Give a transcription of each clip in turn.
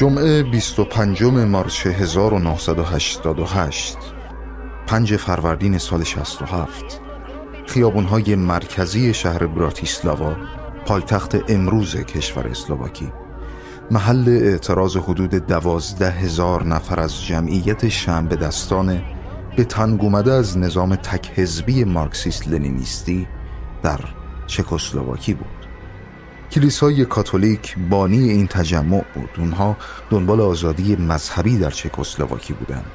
جمعه 25 مارچ 1988 5 فروردین سال 67 خیابونهای مرکزی شهر براتیسلاوا پایتخت امروز کشور اسلواکی. محل اعتراض حدود دوازده هزار نفر از جمعیت شنبه دستان به تنگ اومده از نظام تک حزبی مارکسیست لنینیستی در چکسلواکی بود. کلیسای کاتولیک بانی این تجمع بود اونها دنبال آزادی مذهبی در چکسلواکی بودند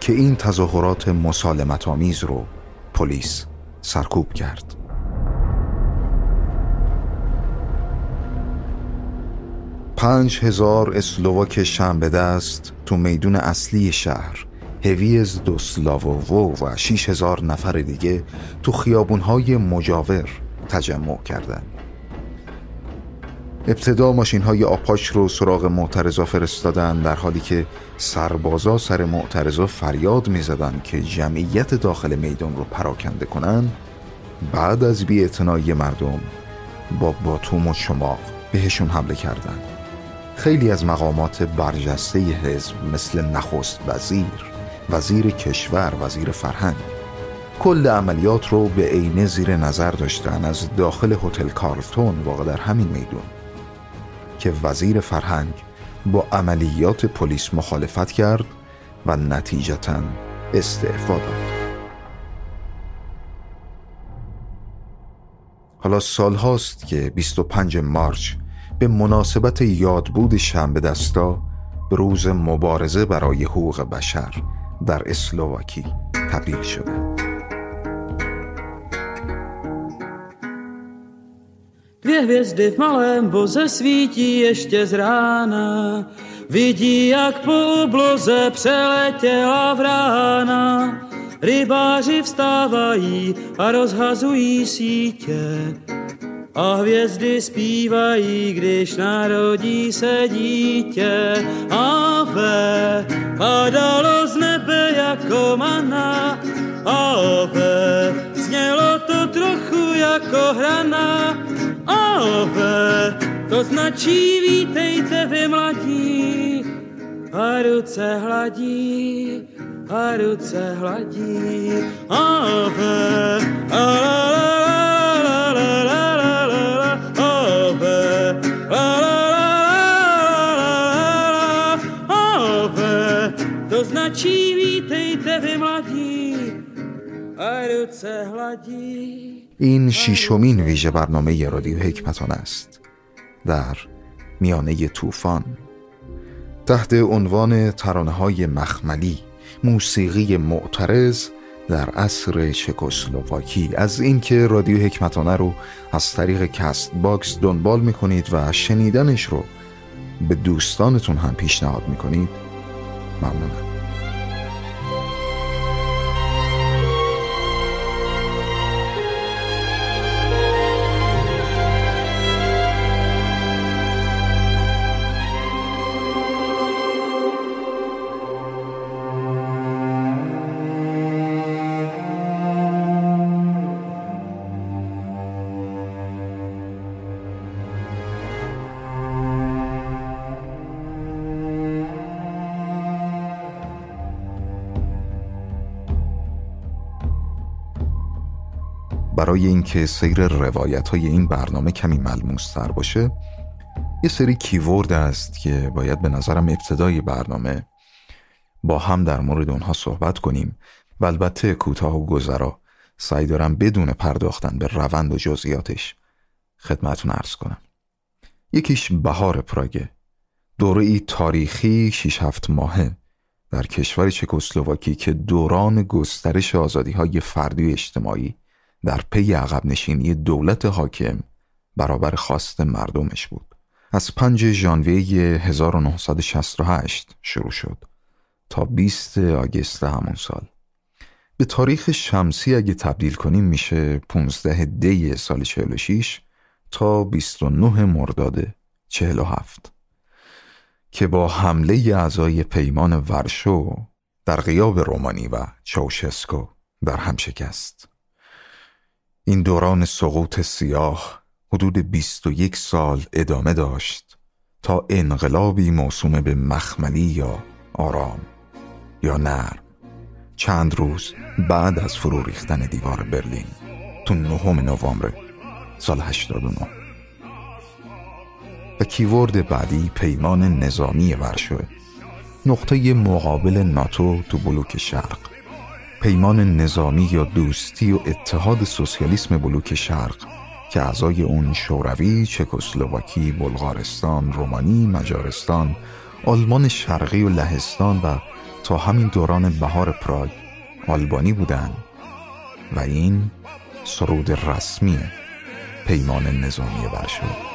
که این تظاهرات مسالمت آمیز رو پلیس سرکوب کرد پنج هزار اسلوواک شنبه دست تو میدون اصلی شهر هویز دوسلاووو و شیش هزار نفر دیگه تو خیابونهای مجاور تجمع کردند. ابتدا ماشین های آپاش رو سراغ معترضا فرستادن در حالی که سربازا سر معترضا فریاد می زدن که جمعیت داخل میدان رو پراکنده کنن. بعد از بی مردم با باتوم و شماق بهشون حمله کردند. خیلی از مقامات برجسته حزب مثل نخست وزیر، وزیر کشور، وزیر فرهنگ کل عملیات رو به عینه زیر نظر داشتن. از داخل هتل کارلتون واقع در همین میدون. که وزیر فرهنگ با عملیات پلیس مخالفت کرد و نتیجتا استعفا داد. حالا سالهاست که 25 مارچ به مناسبت یادبود شنبه دستا به روز مبارزه برای حقوق بشر در اسلوواکی تبدیل شده. Hvězdy v malém voze svítí ještě z rána. Vidí, jak po obloze přeletěla vrána. Rybáři vstávají a rozhazují sítě. A hvězdy zpívají, když narodí se dítě. Ave, padalo z nebe jako mana. Ave, znělo to trochu jako hrana ove, to značí vítejte vy mladí. A ruce hladí, a ruce hladí, ove, a la, la, la. vítejte vy mladí a ruce hladí. این شیشمین ویژه برنامه رادیو حکمتانه است. در میانه طوفان. تحت عنوان ترانه های مخملی موسیقی معترض در عصر چکسلواکی. از اینکه رادیو حکمتانه رو از طریق کست باکس دنبال می‌کنید و شنیدنش رو به دوستانتون هم پیشنهاد می‌کنید ممنونم. برای اینکه سیر روایت های این برنامه کمی ملموس تر باشه یه سری کیورد است که باید به نظرم ابتدای برنامه با هم در مورد اونها صحبت کنیم. و البته کوتاه و گذرا سعی دارم بدون پرداختن به روند و جزئیاتش خدمتون ارز کنم. یکیش بهار پراگه دوره ای تاریخی 6 هفت ماهه در کشور چکسلواکی که دوران گسترش آزادی های فردی و اجتماعی در پی عقب نشینی دولت حاکم برابر خواست مردمش بود. از 5 ژانویه 1968 شروع شد تا 20 آگست همون سال. به تاریخ شمسی اگه تبدیل کنیم میشه 15 دی سال 46 تا 29 مرداد 47 که با حمله اعضای پیمان ورشو در غیاب رومانی و چاوشسکو در هم شکست. این دوران سقوط سیاه حدود 21 سال ادامه داشت تا انقلابی موسوم به مخملی یا آرام یا نرم. چند روز بعد از فرو ریختن دیوار برلین تو نهم نوامبر سال 89 و کیورد بعدی پیمان نظامی ورشوه نقطه مقابل ناتو تو بلوک شرق. پیمان نظامی یا دوستی و اتحاد سوسیالیسم بلوک شرق که اعضای اون شوروی، چکسلواکی، بلغارستان، رومانی، مجارستان، آلمان شرقی و لهستان و تا همین دوران بهار پراگ آلبانی بودند و این سرود رسمی پیمان نظامی ورشو.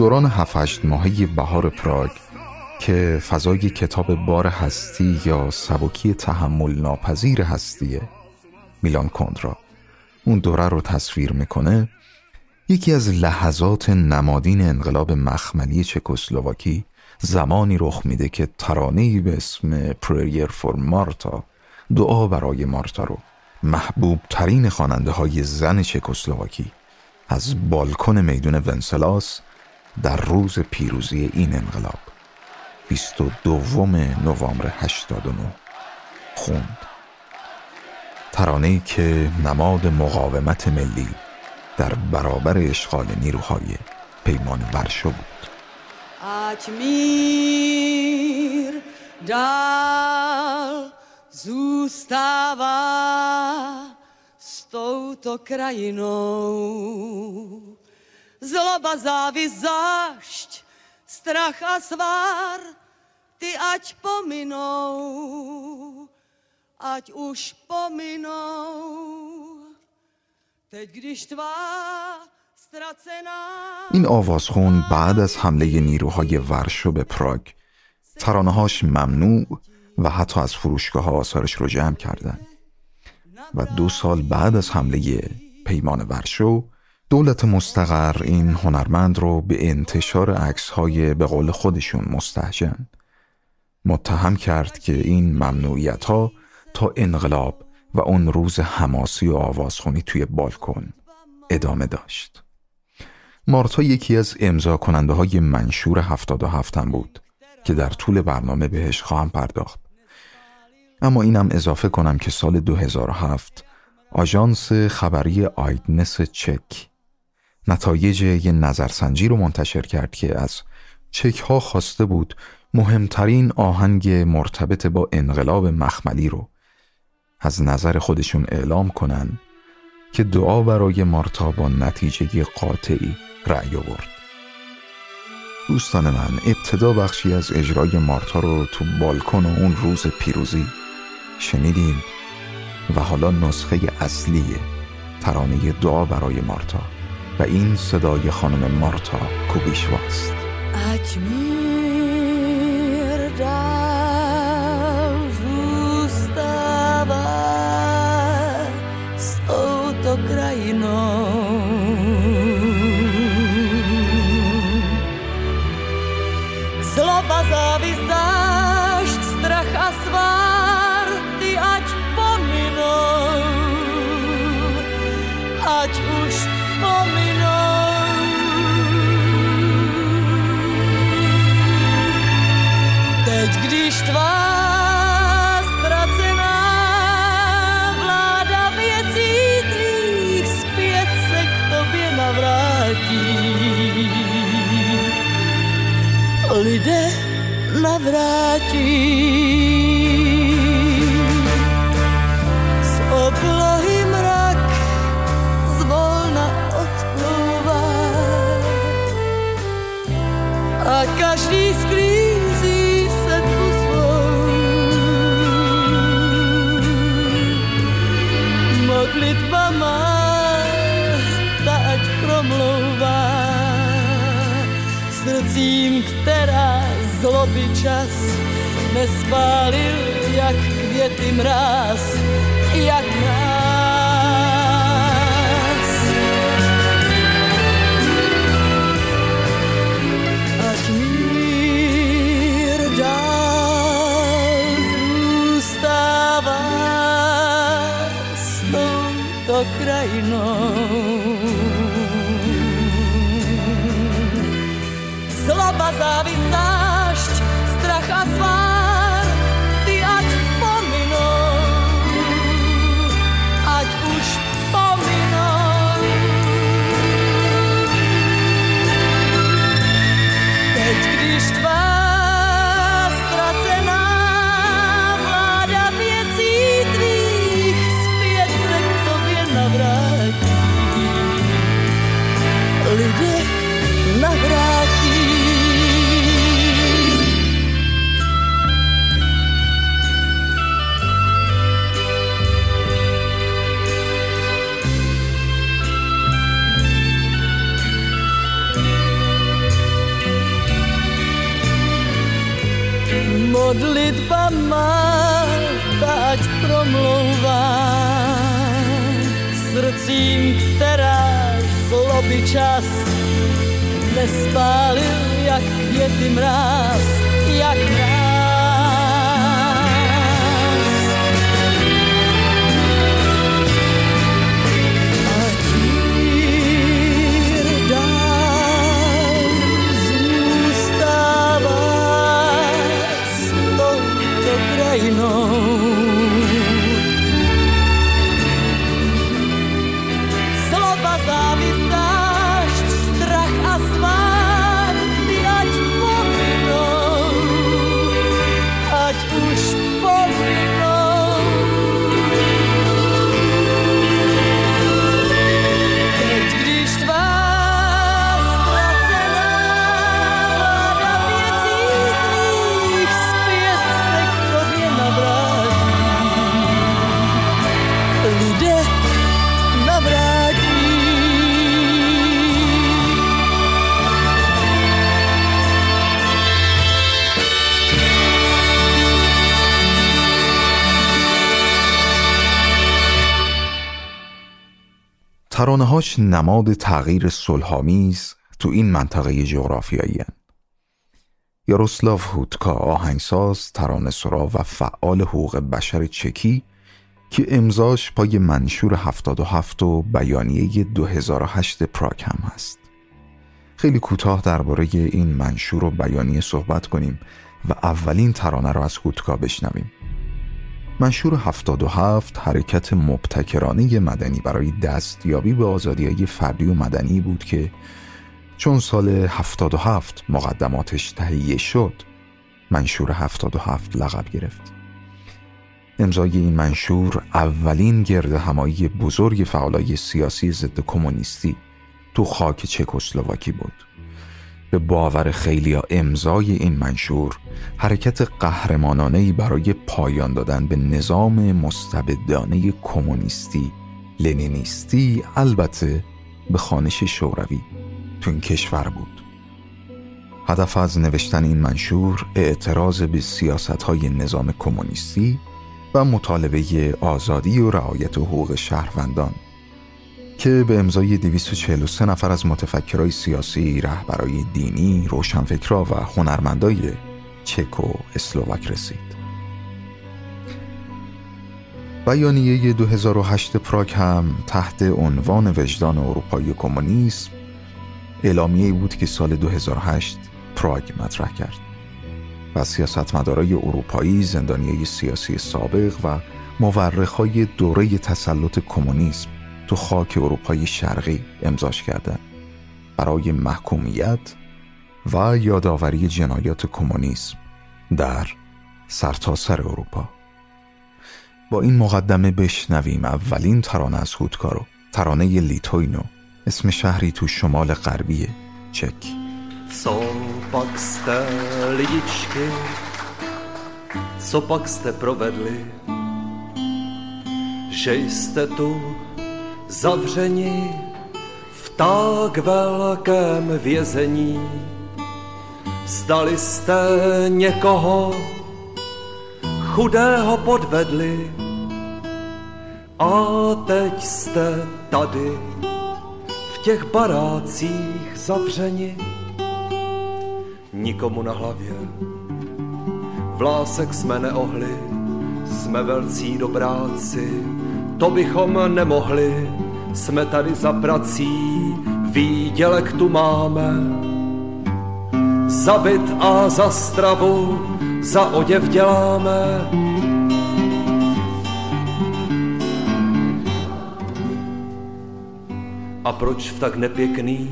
دوران 7 ماهی بهار پراگ که فضای کتاب بار هستی یا سبکی تحمل ناپذیر هستیه میلان کندرا اون دوره رو تصویر می‌کنه یکی از لحظات نمادین انقلاب مخملی چکسلواکی زمانی رخ میده که ترانه‌ای به اسم پریر فور مارتا دعا برای مارتا رو. محبوب ترین خواننده های زن چکسلواکی. از بالکن میدون ونسلاس در روز پیروزی این انقلاب 22 نوامبر 89 خوند. ترانه که نماد مقاومت ملی در برابر اشغال نیروهای پیمان ورشو بود. s touto krajinou zloba, závis, zášť, strach a svár, ty ať pominou, ať už pominou. Teď, když tvá این آوازخون بعد از حمله نیروهای ورشو به پراگ ترانهاش ممنوع و حتی از فروشگاه ها آثارش رو جمع کردن و دو سال بعد از حمله پیمان ورشو دولت مستقر این هنرمند رو به انتشار عکس های به قول خودشون مستحجن متهم کرد که این ممنوعیت ها تا انقلاب و اون روز حماسی و آوازخونی توی بالکن ادامه داشت. مارتا یکی از امضا کننده های منشور 77 هم بود که در طول برنامه بهش خواهم پرداخت. اما اینم اضافه کنم که سال 2007 آژانس خبری آیدنس چک نتایج یه نظرسنجی رو منتشر کرد که از چک ها خواسته بود مهمترین آهنگ مرتبط با انقلاب مخملی رو از نظر خودشون اعلام کنن که دعا برای مارتا با نتیجه قاطعی رأی آورد. دوستان من ابتدا بخشی از اجرای مارتا رو تو بالکن و اون روز پیروزی شنیدیم و حالا نسخه اصلی ترانه دعا برای مارتا و این صدای خانم مارتا کوبیشواست. ať that I zloby čas nespálil, jak květy mráz, jak nás. Ať mír dál zůstává s touto krajinou. zloba, závist, zášť, crosswalk. Modlitba má, ať promlouvá srdcím, která zloby čas nespálil, jak květy mráz, jak mráz. ترانه‌هاش نماد تغییر صلحآمیز تو این منطقه جغرافیایی هن. یاروسلاو هودکا آهنگساز، ترانه سرا و فعال حقوق بشر چکی که امضاش پای منشور 77 و بیانیه 2008 پراگ هم هست. خیلی کوتاه درباره این منشور و بیانیه صحبت کنیم و اولین ترانه رو از هودکا بشنویم. منشور 77 حرکت مبتکرانه مدنی برای دستیابی به آزادی فردی و مدنی بود که چون سال 77 مقدماتش تهیه شد منشور 77 لقب گرفت. امضای این منشور اولین گرد همایی بزرگ فعالای سیاسی ضد کمونیستی تو خاک چکسلواکی بود. به باور خیلیا امضای این منشور حرکت قهرمانانهی برای پایان دادن به نظام مستبدانه کمونیستی لنینیستی البته به خانش شوروی تو این کشور بود. هدف از نوشتن این منشور اعتراض به سیاست های نظام کمونیستی و مطالبه آزادی و رعایت حقوق شهروندان. که به امضای 243 نفر از متفکرای سیاسی، رهبرای دینی، روشنفکرا و هنرمندای چک و اسلوواک رسید. بیانیه 2008 پراگ هم تحت عنوان وجدان اروپایی کمونیسم اعلامیه بود که سال 2008 پراگ مطرح کرد و سیاستمدارای اروپایی زندانیای سیاسی سابق و مورخای دوره تسلط کمونیسم تو خاک اروپای شرقی امضاش کردند برای محکومیت و یادآوری جنایات کمونیسم در سرتاسر سر اروپا. با این مقدمه بشنویم اولین ترانه از هودکارو ترانه لیتوینو. اسم شهری تو شمال غربی چک. Co pak jste lidičky, co pak jste provedli, že jste tu zavřeni v tak velkém vězení, Zdali jste někoho chudého podvedli a teď jste tady v těch barácích zavřeni. Nikomu na hlavě vlásek jsme neohli, jsme velcí dobráci, to bychom nemohli, jsme tady za prací, výdělek tu máme. Za byt a za stravu, za oděv děláme. A proč v tak nepěkných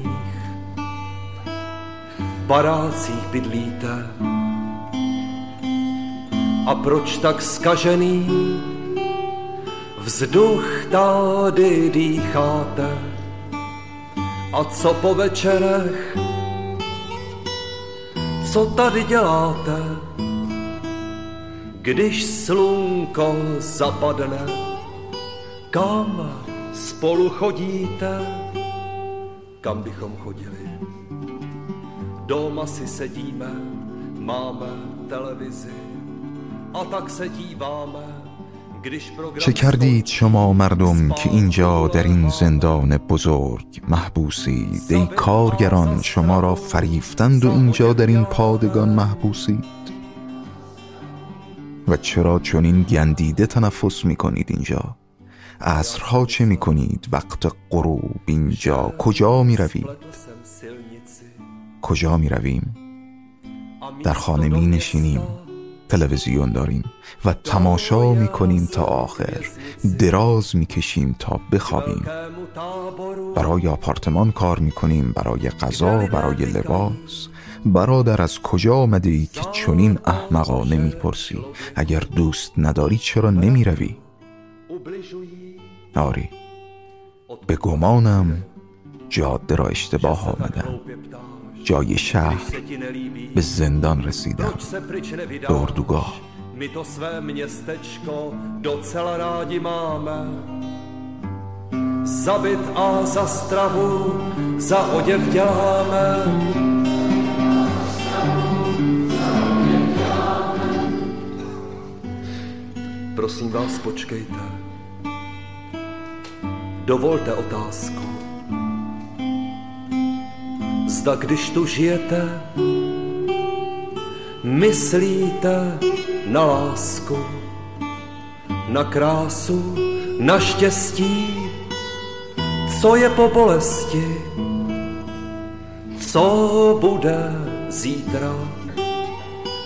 barácích bydlíte? A proč tak skažený vzduch tady dýcháte? A co po večerech, co tady děláte, když slunko zapadne, kam spolu chodíte, kam bychom chodili. Doma si sedíme, máme televizi a tak se díváme, چه کردید شما مردم که اینجا در این زندان بزرگ محبوسید. ای کارگران شما را فریفتند و اینجا در این پادگان محبوسید. و چرا چنین گندیده تنفس می کنید اینجا؟ عصرها چه می کنید وقت غروب اینجا کجا می رویم کجا می رویم در خانه می نشینیم تلویزیون داریم و تماشا می کنیم تا آخر. دراز می کشیم تا بخوابیم. برای آپارتمان کار می کنیم برای غذا برای لباس. برادر از کجا آمده ای که چنین احمقانه می‌پرسی؟ اگر دوست نداری چرا نمی روی؟ آری به گمانم جاده را اشتباه آمدم. جای شهر به زندان رسیدم به اردوگاه My to své městečko docela rádi máme. Za byt a za stravu, za oděv děláme. Prosím vás, počkejte. Dovolte otázku. Zda když tu žijete, myslíte na lásku, na krásu, na štěstí, co je po bolesti, co bude zítra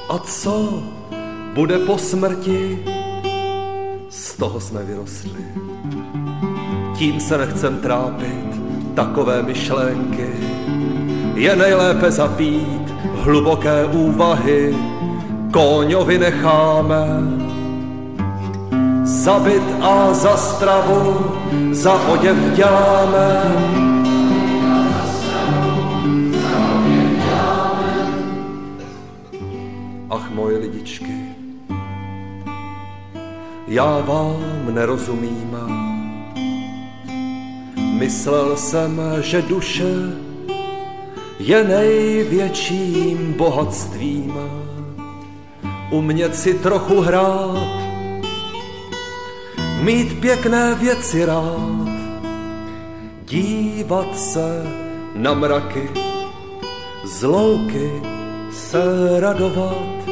a co bude po smrti, z toho jsme vyrostli. Tím se nechcem trápit, takové myšlenky je nejlépe zapít hluboké úvahy, kóňovi necháme. Za byt a za stravu, za oděv děláme. Ach, moje lidičky, já vám nerozumím. Myslel jsem, že duše je největším bohatstvím. Umět si trochu hrát, mít pěkné věci rád, dívat se na mraky, z louky se radovat.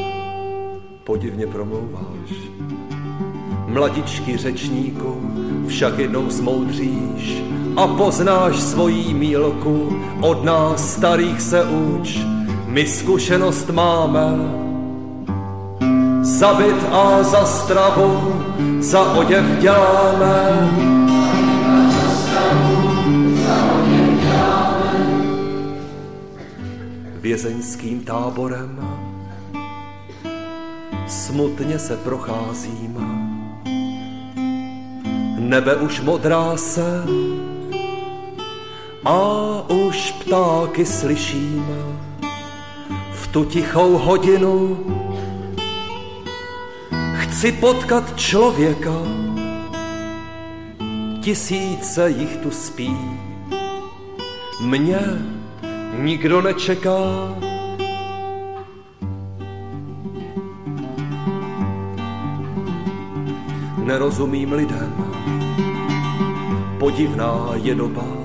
Podivně promlouváš, mladičky řečníku, však jednou zmoudříš, a poznáš svojí mílku, od nás starých se uč, my zkušenost máme. Za byt a za stravu, za oděv děláme. Vězeňským táborem smutně se procházím. Nebe už modrá se, a už ptáky slyším v tu tichou hodinu. Chci potkat člověka, tisíce jich tu spí. Mě nikdo nečeká. Nerozumím lidem, podivná je doba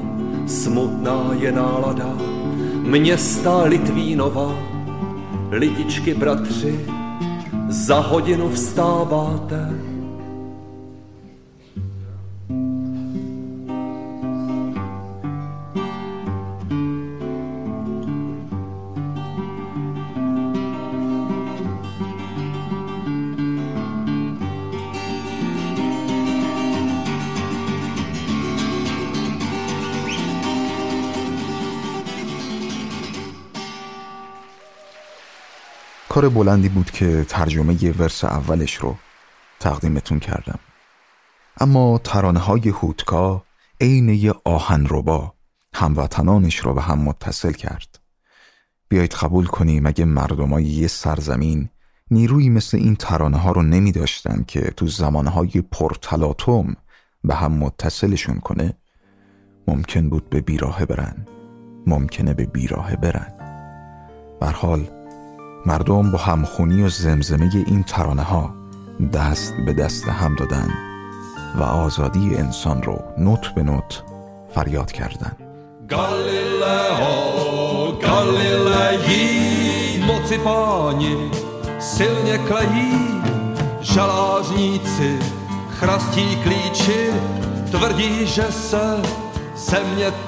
smutná je nálada, města Litvínova, lidičky bratři, za hodinu vstáváte, کار بلندی بود که ترجمه ورس اولش رو تقدیمتون کردم. اما ترانه های هوتکا عین یه آهن ربا هموطنانش رو به هم متصل کرد. بیایید قبول کنیم اگه مردمای یه سرزمین نیروی مثل این ترانه ها رو نمی داشتن که تو زمانهای پرتلاتوم به هم متصلشون کنه ممکن بود به بیراه برن. ممکنه به بیراه برن. بر حال مردم با همخونی و زمزمه این ترانه ها دست به دست هم دادن و آزادی انسان رو نوت به نوت فریاد کردن. گالیله گالیلهی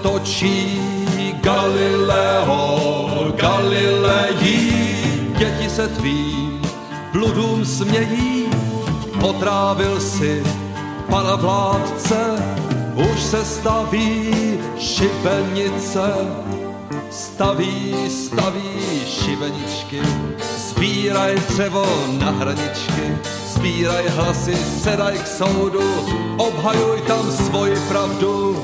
توچی. Se tvým bludům smějí, potrávil si pana vládce, už se staví šibenice, staví, staví šibeničky, sbíraj dřevo na hraničky, sbíraj hlasy, sedaj k soudu, obhajuj tam svoji pravdu.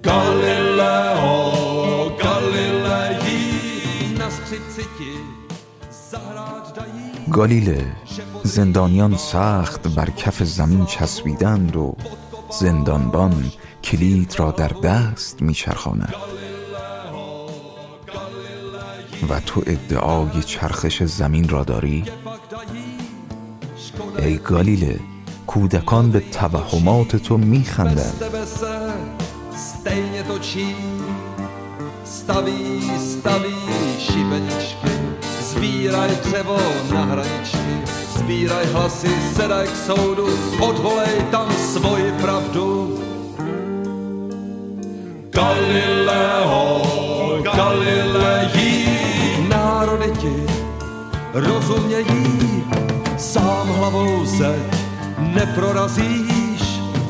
Galileo, گالیله زندانیان سخت بر کف زمین چسبیدند و زندانبان کلید را در دست میچرخاند. و تو ادعای چرخش زمین را داری؟ ای گالیله کودکان به توهمات تو میخندند. Šibeničky, sbíraj dřevo na hraničky, sbíraj hlasy, sedaj k soudu, odvolej tam svoji pravdu. Galileo, Galilejí, národy ti rozumějí, sám hlavou zeď neprorazíš,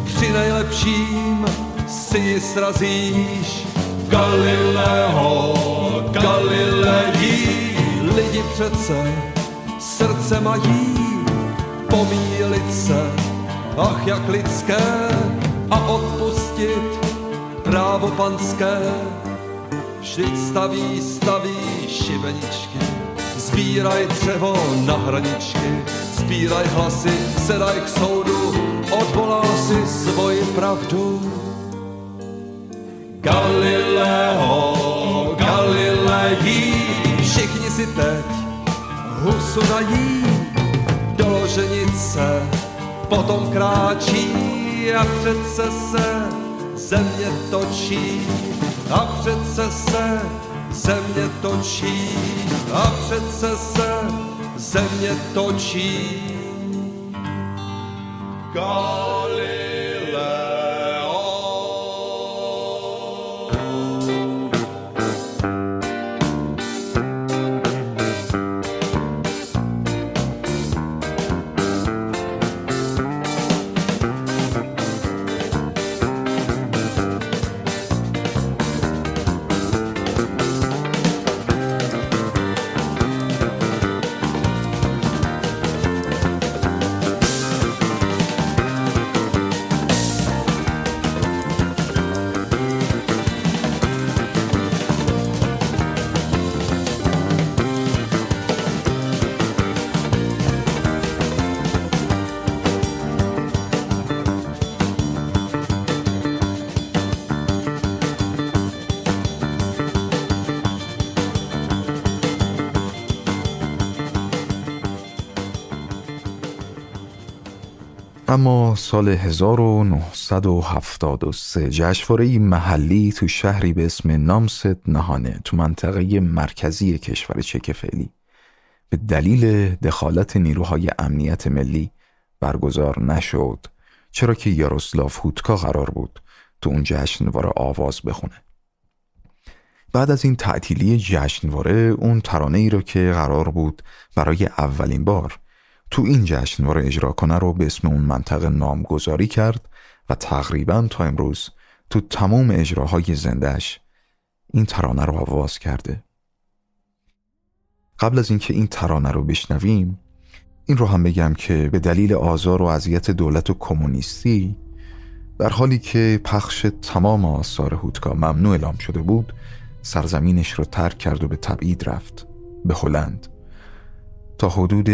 při nejlepším si srazíš Galileo, Galileji, lidi přece srdce mají pomílit se, ach jak lidské a odpustit právo panské. Vždyť staví, staví šibeničky, sbíraj dřevo na hraničky, sbíraj hlasy, sedaj k soudu, odvolal si svoji pravdu. Galileo, si teď husu dají do loženice, potom kráčí a přece se země točí, a přece se země točí, a přece se země točí. Galileo. اما سال 1973 جشنواره محلی تو شهری به اسم نامست نهانه تو منطقه مرکزی کشور چک فعلی. به دلیل دخالت نیروهای امنیت ملی برگزار نشد چرا که یاروسلاف هوتکا قرار بود تو اون جشنواره آواز بخونه. بعد از این تعطیلی جشنواره اون ترانه ای رو که قرار بود برای اولین بار تو این جشنواره اجرا کنه رو به اسم اون منطقه نامگذاری کرد و تقریبا تا امروز تو تمام اجراهای زندهش این ترانه رو آواز کرده. قبل از اینکه این ترانه رو بشنویم این رو هم بگم که به دلیل آزار و اذیت دولت و کمونیستی در حالی که پخش تمام آثار هودکا ممنوع اعلام شده بود سرزمینش رو ترک کرد و به تبعید رفت به هلند. تا حدود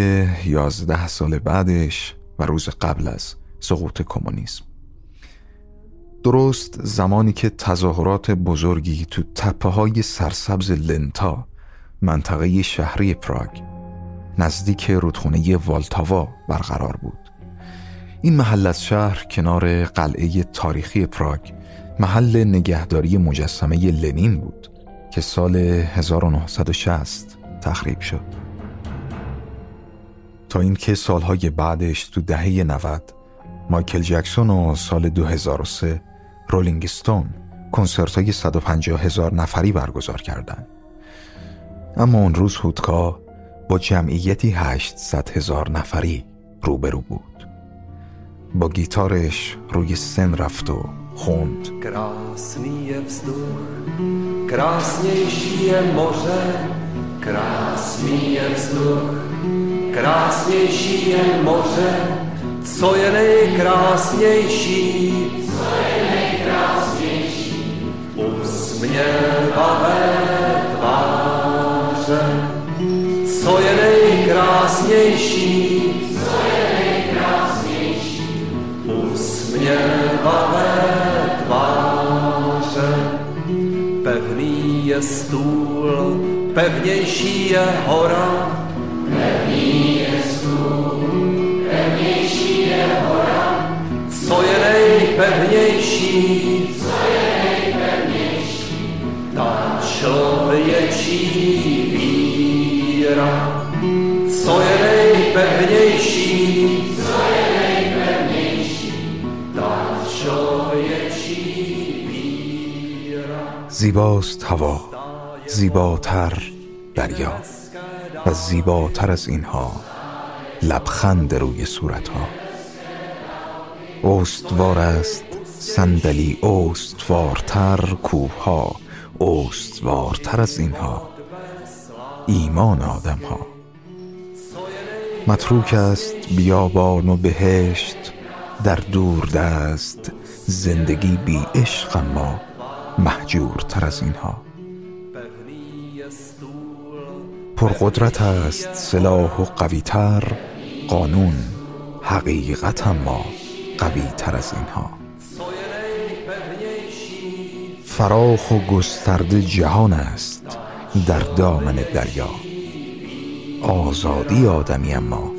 یازده سال بعدش و روز قبل از سقوط کمونیسم. درست زمانی که تظاهرات بزرگی تو تپه های سرسبز لنتا منطقه شهری پراگ نزدیک رودخونه والتاوا برقرار بود. این محل از شهر کنار قلعه تاریخی پراگ محل نگهداری مجسمه لنین بود که سال 1960 تخریب شد. تا اینکه سالهای بعدش تو دهه 90 مایکل جکسون و سال 2003 رولینگ ستون کنسرت های 150 هزار نفری برگزار کردند. اما اون روز هودکا با جمعیتی 800 هزار نفری روبرو بود. با گیتارش روی سن رفت و خوند. Je vzduch, krásnější je moře, krásný je vzduch, krásnější je moře, co je nejkrásnější, co je nejkrásnější, usměvavé tváře, co je nejkrásnější, co je nejkrásnější, usměvavé tváře. Pevný je stůl, pevnější je hora, زیباست هوا زیباتر دریا و زیباتر از اینها لبخند روی صورتها استوار است صندلی استوارتر کوهها استوارتر از اینها. ایمان آدمها. متروک است بیابان و بهشت در دور دست زندگی بی عشق اما محجورتر از اینها. پرقدرت است سلاح و قویتر قانون حقیقت اما قوی تر از اینها. فراخ و گسترده جهان است در دامن دریا. آزادی آدمی اما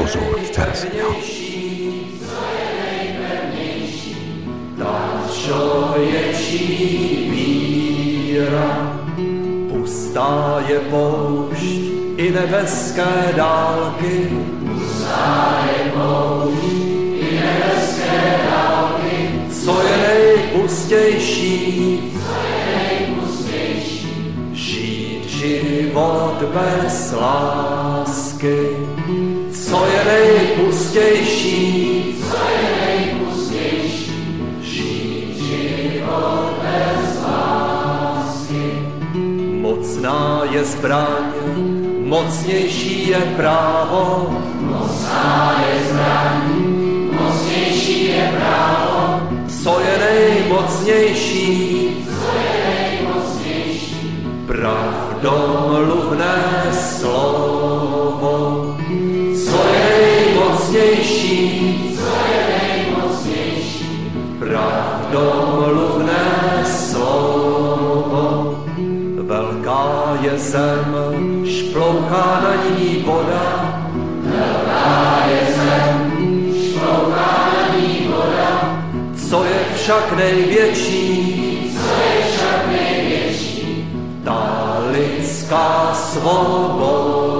بزرگتر از اینها. Člověčí víra, pustá je poušť i nebeské dálky. Pustá je poušť Co je nejpustější, co je nejpustější, žít život bez lásky. Co je nejpustější, co je nejpustější, žít život bez lásky. Mocná je zbraň, mocnější je právo. Mocná je zbraň. Co je nejmocnější? Co je nejmocnější? Pravdomluvné slovo. Co je nejmocnější? Co je nejmocnější? Pravdomluvné slovo. Velká je zem, šplouchá na ní voda. Však největší? Co je však největší? Ta lidská svoboda.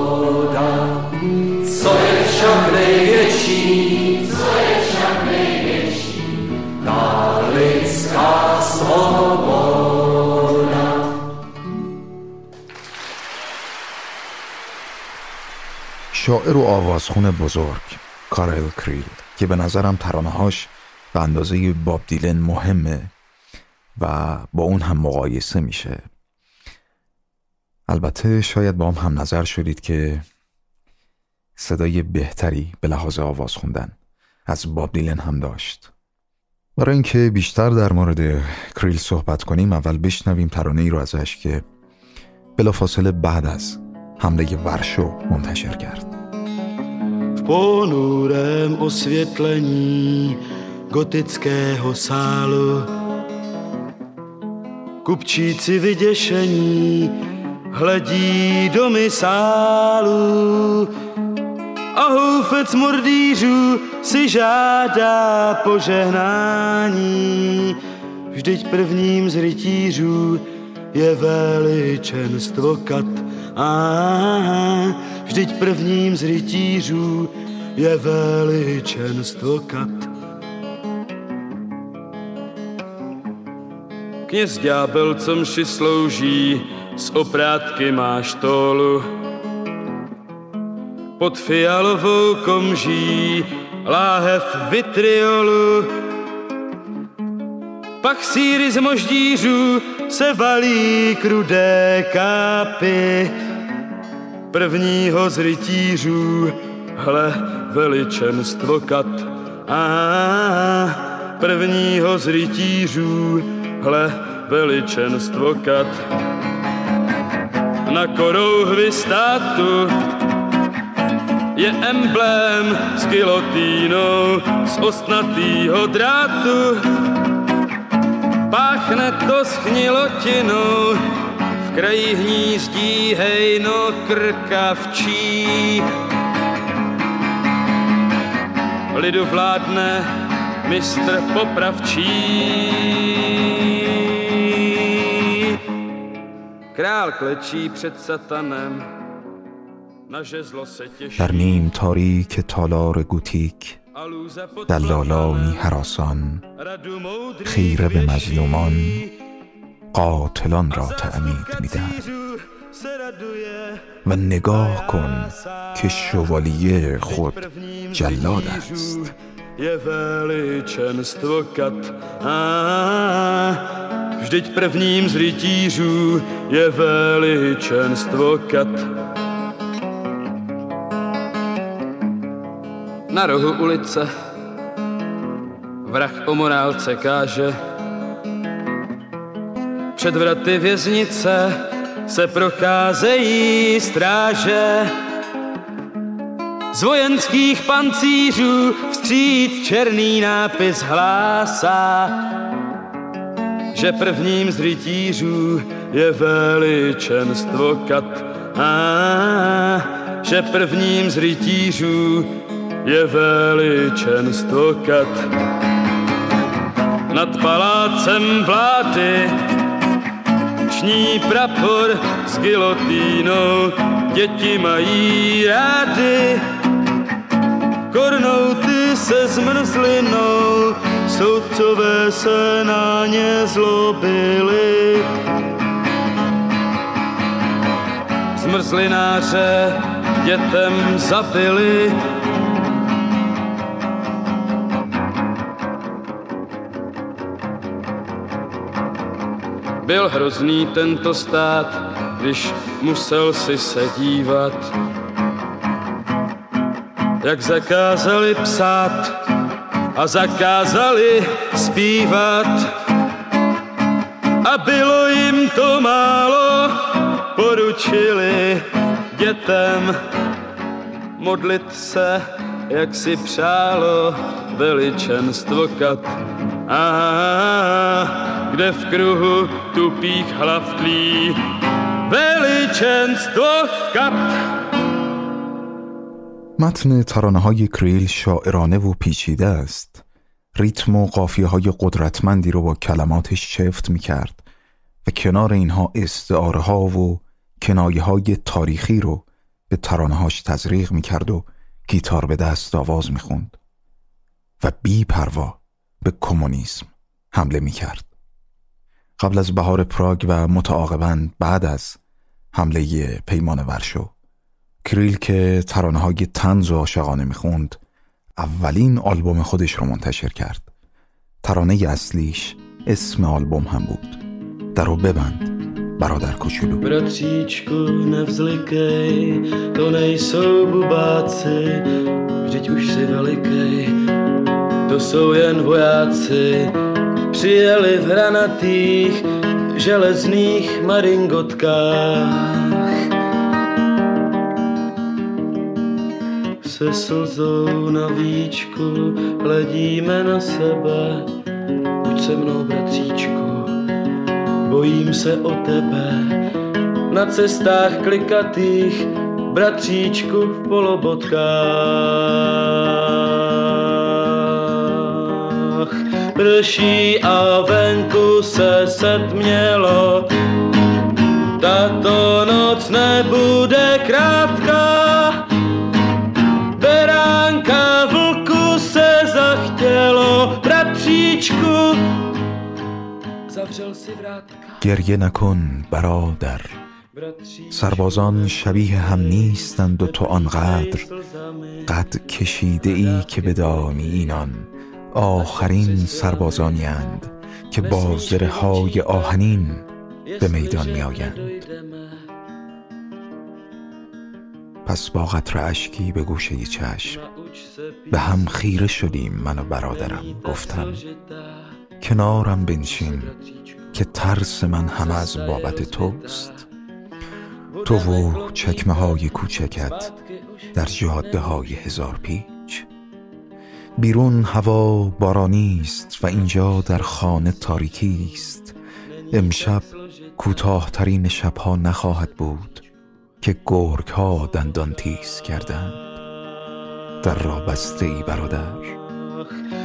Co je však největší? Co je však největší? Ta lidská svoboda. شاعر و آوازخون بزرگ کارل کریل که به نظرم ترانهاش به اندازه باب دیلن مهمه و با اون هم مقایسه میشه. البته شاید با هم هم نظر شدید که صدای بهتری به لحاظ آواز خوندن از باب دیلن هم داشت. برای اینکه بیشتر در مورد کریل صحبت کنیم اول بشنویم ترانه ای رو ازش که بلافاصله بعد از حمله ورشو منتشر کرد. Ponurém osvětlení. Gotického sálu kupčíci vyděšení hledí do sálu a houfec mordýřů si žádá požehnání. Vždyť prvním z rytířů je veličenstvo kat. A vždyť prvním z rytířů je veličenstvo kat. Kněz ďábel, co mši slouží, z oprátky má štolu. Pod fialovou komží láhev vitriolu. Pak síry z moždířů se valí krudé kápy. Prvního z rytířů, hle, veličenstvo kat. A prvního z rytířů, hle, veličenstvo kat. Na korouhvi státu je emblém s gilotínou z ostnatýho drátu. Páchne to schnilotinou, v kraji hnízdí hejno krkavčí. Lidu vládne mistr popravčí. Král klečí před satanem, na žezlo se těší. در نیم تاریک تالار گوتیک دلالانی حراسان خیره به مظلومان. قاتلان را تعمید می‌دهد و نگاه کن که شوالیه خود جلاد است je veličenstvo kat. A vždyť prvním z rytířů je veličenstvo kat. Na rohu ulice vrah o morálce káže. Před vraty věznice se procházejí stráže. Z vojenských pancířů vstříc černý nápis hlásá, že prvním z rytířů je veličenstvo kat. A že prvním z rytířů je veličenstvo kat. Nad palácem vlády ční prapor s gilotínou, děti mají rády. Kornouty se zmrzlinou, soudcové se na ně zlobili. Zmrzlináře dětem zabili. Byl hrozný tento stát, když musel si se dívat, jak zakázali psát a zakázali zpívat. A bylo jim to málo, poručili dětem modlit se, jak si přálo veličenstvo kat. A kde v kruhu tupých hlav tlí veličenstvo kat. متن ترانه های کریل شاعرانه و پیچیده است ریتم و قافیه های قدرتمندی رو با کلماتش چفت می کرد و کنار اینها استعاره ها و کنایه های تاریخی رو به ترانهاش تزریق می کرد و گیتار به دست آواز می خوند و بی پروا به کمونیسم حمله می کرد. قبل از بهار پراگ و متعاقبا بعد از حمله پیمان ورشو کریل که ترانه های تنز و عاشقانه می‌خوند اولین آلبوم خودش رو منتشر کرد ترانه اصلیش اسم آلبوم هم بود در رو ببند برادر کوچولو براتیچکو نفزلیکی تو نیسو بباتی vždyť už si velikej, to jsou jen vojáci. Přijeli v hranatých železných maringotkách. Se slzou na víčku hledíme na sebe, buď se mnou, bratříčku, bojím se o tebe. Na cestách klikatých, bratříčku v polobotkách. Prší a venku se setmělo, tato noc nebude krátká. گریه نکن برادر. سربازان شبیه هم نیستند و تو آنقدر قد کشیده ای که بدانی اینان. آخرین سربازانی اند که با های آهنین به میدان می آیند پس با قطر اشکی به گوشه چشم به هم خیره شدیم من و برادرم. گفتم کنارم بنشین. که ترس من همه از بابت توست. تو و چکمه های کوچکت در جاده های هزار پیچ. بیرون هوا بارانی است و اینجا در خانه تاریکی است. امشب کوتاهترین شبها نخواهد بود که گرگ ها دندان تیز کردند. در را بسته ای برادر.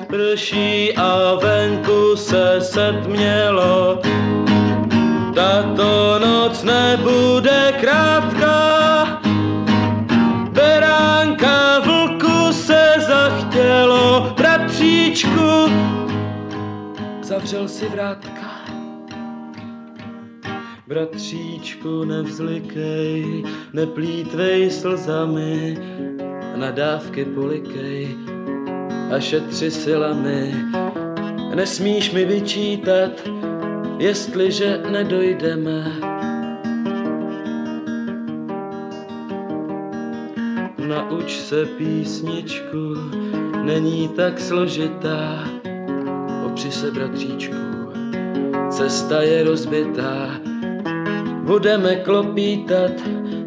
Prší a venku se setmělo. Tato noc nebude krátká, beránka vlku se zachtělo, bratříčku, zavřel si vrátka. Bratříčku, nevzlikej, neplítvej slzami, nadávky polikej, a šetři silami. Nesmíš mi vyčítat, jestliže nedojdeme. Nauč se písničku, není tak složitá. Opři se, bratříčku, cesta je rozbitá. Budeme klopítat,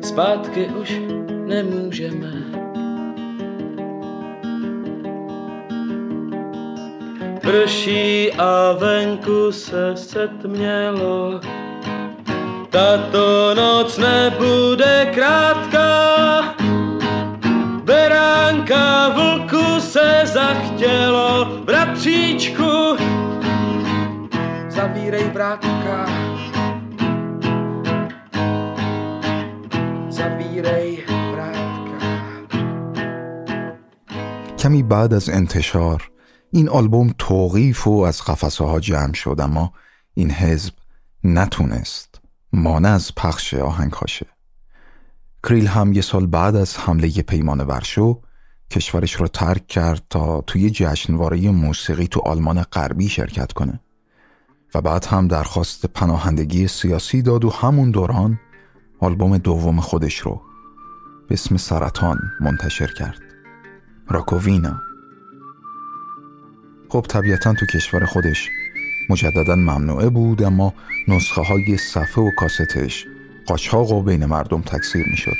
zpátky už nemůžeme. Prší a venku se setmělo, tato noc nebude krátká. Beránka vlku se zachtělo, bratříčku, zavírej vrátka. Zavírej vrátka. کمی بعد از انتشار این آلبوم توقیف و از قفسه ها جمع شد اما این حزب نتونست مانع از پخش آهنگاشه کریل هم یه سال بعد از حمله پیمان ورشو کشورش رو ترک کرد تا توی جشنواره موسیقی تو آلمان غربی شرکت کنه و بعد هم درخواست پناهندگی سیاسی داد و همون دوران آلبوم دوم خودش رو به اسم سرطان منتشر کرد. راکووینا. خب طبیعتا تو کشور خودش. مجددا ممنوعه بود اما نسخه های صفحه و کاستش قاچاق و بین مردم تکثیر می شد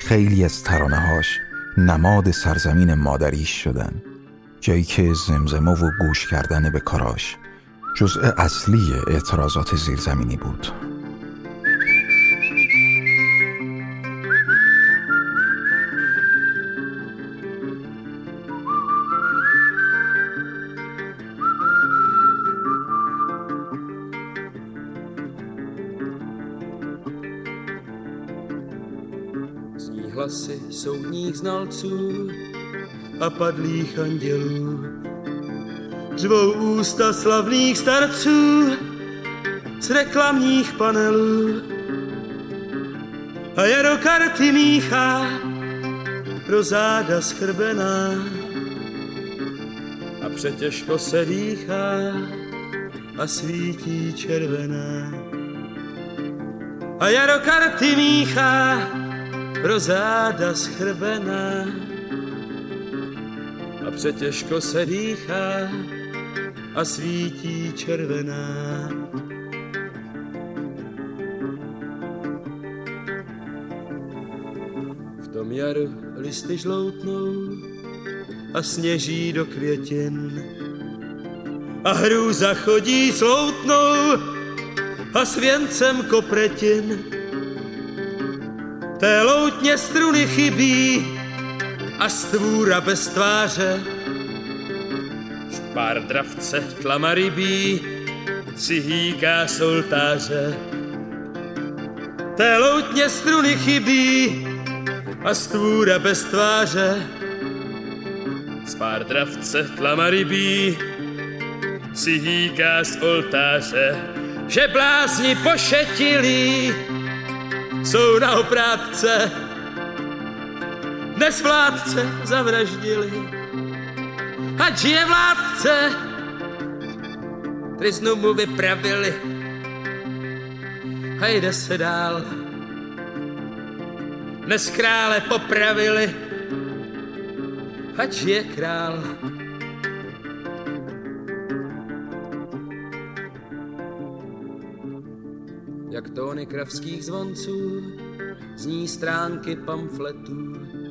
خیلی از ترانه هاش نماد سرزمین مادریش شدن جایی که زمزمه و گوش کردن به کاراش جزء اصلی اعتراضات زیرزمینی بود. Hlasy soudních znalců a padlých andělů. Řvou ústa slavných starců z reklamních panelů a jaro karty míchá pro záda schrbená a přetěžko se dýchá a svítí červená. A jaro karty míchá pro záda schrbená a přetěžko se dýchá a svítí červená. V tom jaru listy žloutnou a sněží do květin a hrůza chodí sloutnou a svěncem kopretin. Té loutně struny chybí a stvůra bez tváře. Pár dravce tlama rybí si hýká soltáře. Té loutně struny chybí a stvůra bez tváře. Z pár dravce tlama rybí si hýká z oltáře, že blázni pošetilí jsou na oprátce. Dnes vládce zavraždili, ať je vládce, triznu mu vypravili a jde se dál. Dnes krále popravili, ať je král. Jak tóny kravských zvonců zní stránky pamfletů.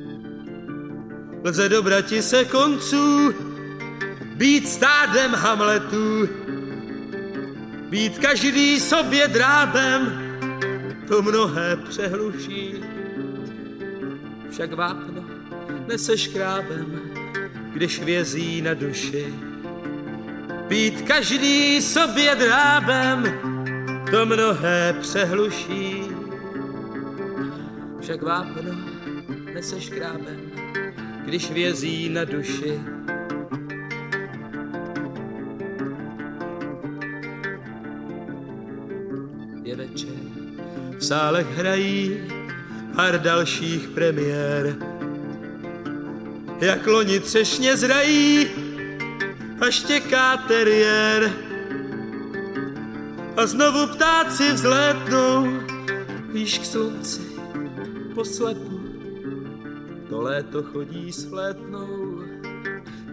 Lze dobrati se konců, být stádem Hamletů, být každý sobě drábem, to mnohé přehluší. Však vápno nese škrábem, když vězí na duši. Být každý sobě drábem, to mnohé přehluší. Však vápno nese škrábem, když vězí na duši. Je večer, v sálech hrají pár dalších premiér. Jak loni třešně zrají a štěká teriér. A znovu ptáci vzlétnou výš k slunci poslepu. To léto chodí s flétnou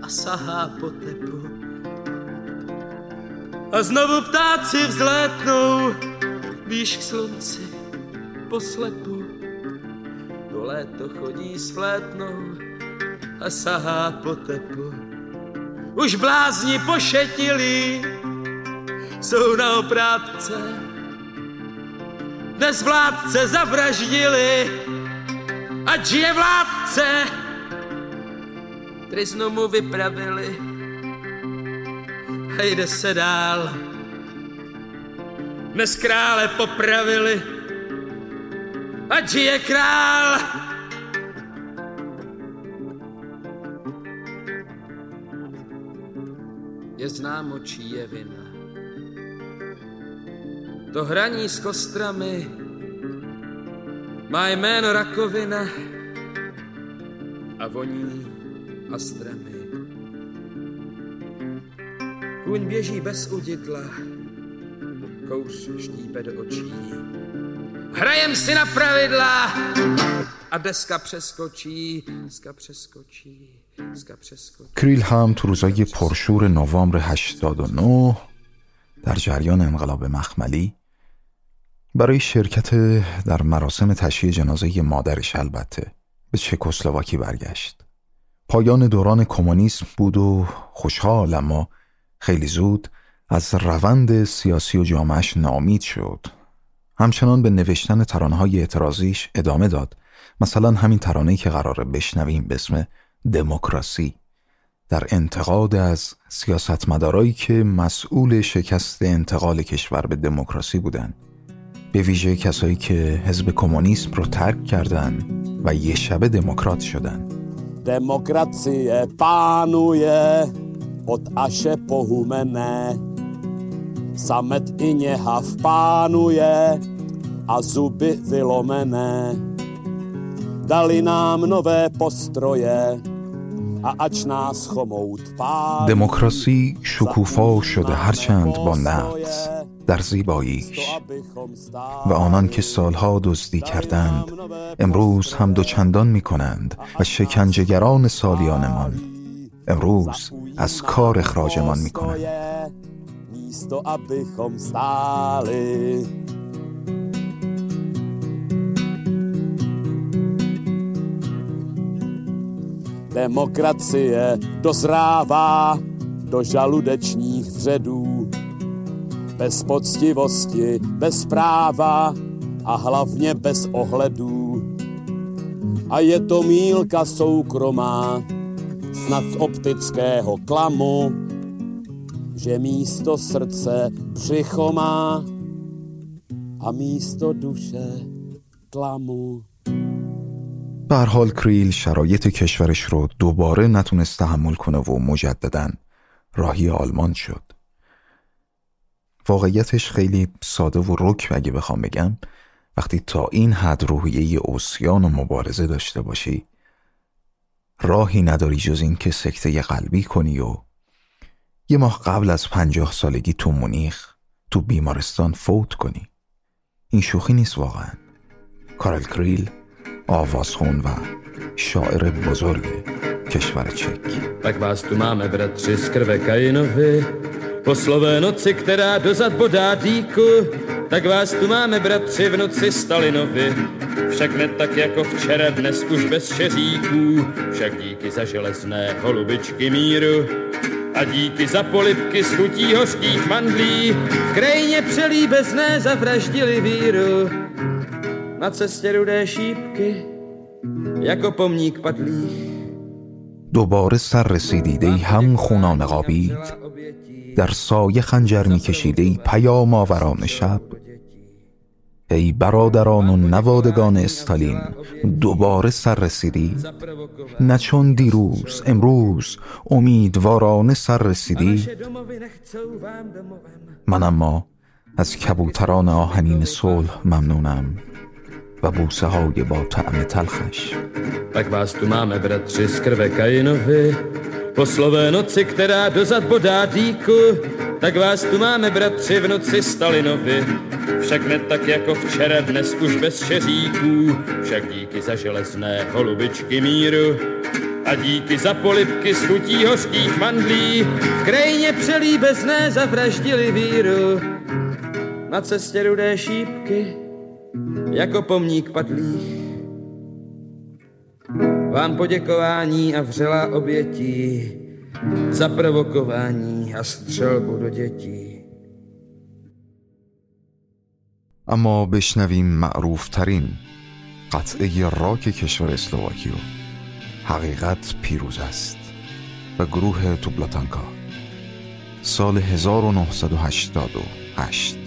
a sahá po tepu. A znovu ptáci vzlétnou výš k slunci poslepu. To léto chodí s flétnou a sahá po tepu. Už blázni pošetili, jsou na oprátce. Dnes vládce zavraždili, ať je vládce. Triznu mu vypravili a jde se dál. Dnes krále popravili, ať je král. Je známo, čí je vina. To hraní s kostrami má jméno rakovina a voní astrami. Kůň běží bez udidla, kouř štípe do očí. Hrajem si na pravidla a deska přeskočí, deska přeskočí, deska přeskočí. کریل هم تو روزای پرشور نوامبر 89 در جریان انقلاب مخملی برای شرکت در مراسم تشییع جنازه مادرش البته به چکسلواکی برگشت. پایان دوران کمونیسم بود و خوشحال اما خیلی زود از روند سیاسی و جامعش نامید شد. همچنان به نوشتن ترانه‌های اعتراضیش ادامه داد. مثلا همین ترانه‌ای که قراره بشنویم به اسم دموکراسی در انتقاد از سیاستمدارایی که مسئول شکست انتقال کشور به دموکراسی بودند. به ویژه کسانی که حزب کمونیست پروتکر کردند و یه شبه دموکرات شدن دموکراسی پانویه، ات آشه پوچمنه، سمت اینجا فبانویه، از зубی زیلومن. دادی نام نویه پسترویه، ااچ ناس چمود پان. دموکراسی شکوفا شده هرچند با نقص. در زیباییش و آنان که سالها دزدی کردند امروز هم دوچندان می کنند و شکنجهگران سالیانمان امروز از کار اخراجمان می کنند. Demokracie dozrává do žaludečních vředů. Bez poctivosti, bez práva a hlavně bez ohledů. A je to mílka soukromá, snad z optického klamu, že místo srdce břicho má a místo duše klamu. به هر حال کریل شرایط کشورش رو دوباره نتونست تحمل کنه و مجددا راهی آلمان شد واقعیتش خیلی ساده و رک اگه بخوام بگم. وقتی تا این حد روحیه اوسیان و مبارزه داشته باشی راهی نداری جز این که سکته قلبی کنی و یه ماه قبل از پنجاه سالگی تو مونیخ تو بیمارستان فوت کنی. این شوخی نیست واقعا. کارل کریل آوازخون و شاعر بزرگ. Kešvarček. Tak vás tu máme, bratři, z krve Kainovi. Po slové noci, která dozad bodá dýku, tak vás tu máme, bratři, v noci Stalinovi. Však ne tak jako včera, dnes už bez šeříků, však díky za železné holubičky míru. A díky za polipky z chutí hořkých mandlí, v krajině přelíbezné zavraždili víru. Na cestě rudé šípky, jako pomník padlých, دوباره سر رسیدیده هم خونان قابید در سایه خنجر می کشیده پیام آوران شب. ای برادران و نوادگان استالین دوباره سر رسیدی نه چون دیروز امروز امیدوارانه سر رسیدی من اما از کبوتران آهنین صلح ممنونم. و بوسه های با طعم تلخش Tak vás tu máme, bratři, z krve Kainovi, po slové noci, která dozad bodá dýku, tak vás tu máme, bratři, v noci Stalinovi. Však ne tak jako včera, dnes už bez šeříků, však díky za železné holubičky míru. A díky za polipky s chutí hořkých mandlí, v krajině přelíbezné zavraždili víru. Na cestě rudé šípky, jako pomník padlých. Vám poděkování a vřelá obětí za provokování a střelbu do dětí. اما بشنویم معروف ترین قطعه راک کشور اسلواکیو حقیقت پیروز است و گروه توبلاتانکا سال 1988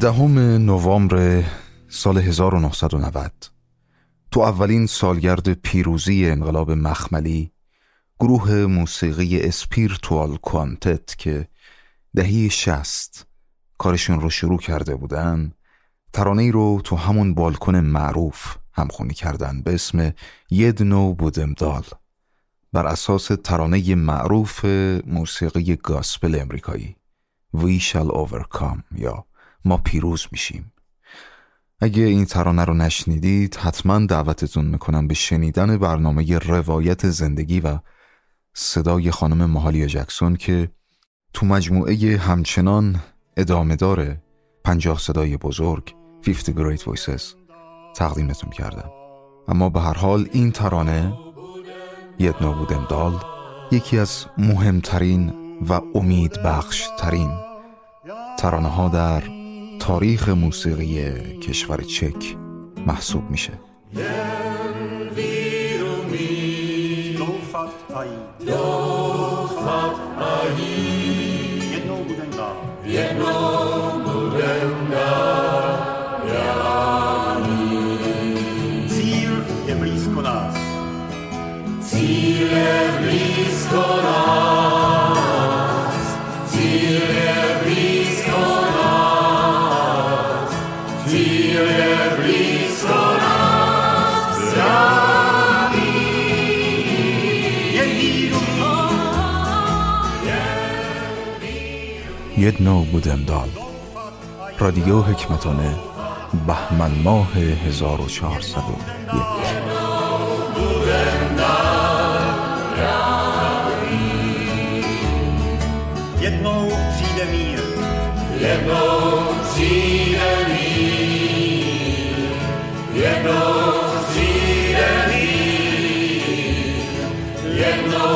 17 نوامبر سال 1990 تو اولین سالگرد پیروزی انقلاب مخملی گروه موسیقی اسپیرتوال کوانتت که دهی شست کارشون رو شروع کرده بودن ترانه رو تو همون بالکن معروف همخونی کردن به اسم ید نو بودمدال بر اساس ترانه معروف موسیقی گاسپل امریکایی We shall overcome یا ما پیروز میشیم. اگه این ترانه رو نشنیدید حتما دعوتتون می‌کنم به شنیدن برنامه روایت زندگی و صدای خانم مهالیا جکسون که تو مجموعه همچنان ادامه داره پنجاه صدای بزرگ 50 Great Voices تقدیمتون کردم. اما به هر حال این ترانه یدنا بودم دال یکی از مهمترین و امید بخش ترین ترانه ها در تاریخ موسیقی کشور چک محسوب میشه. jedno budem dal رادیو حکمتانه بهمن ماه 1401 jedną przyjdę mir. Jedną przyjdę mir. Jedną przyjdę mir. Jedną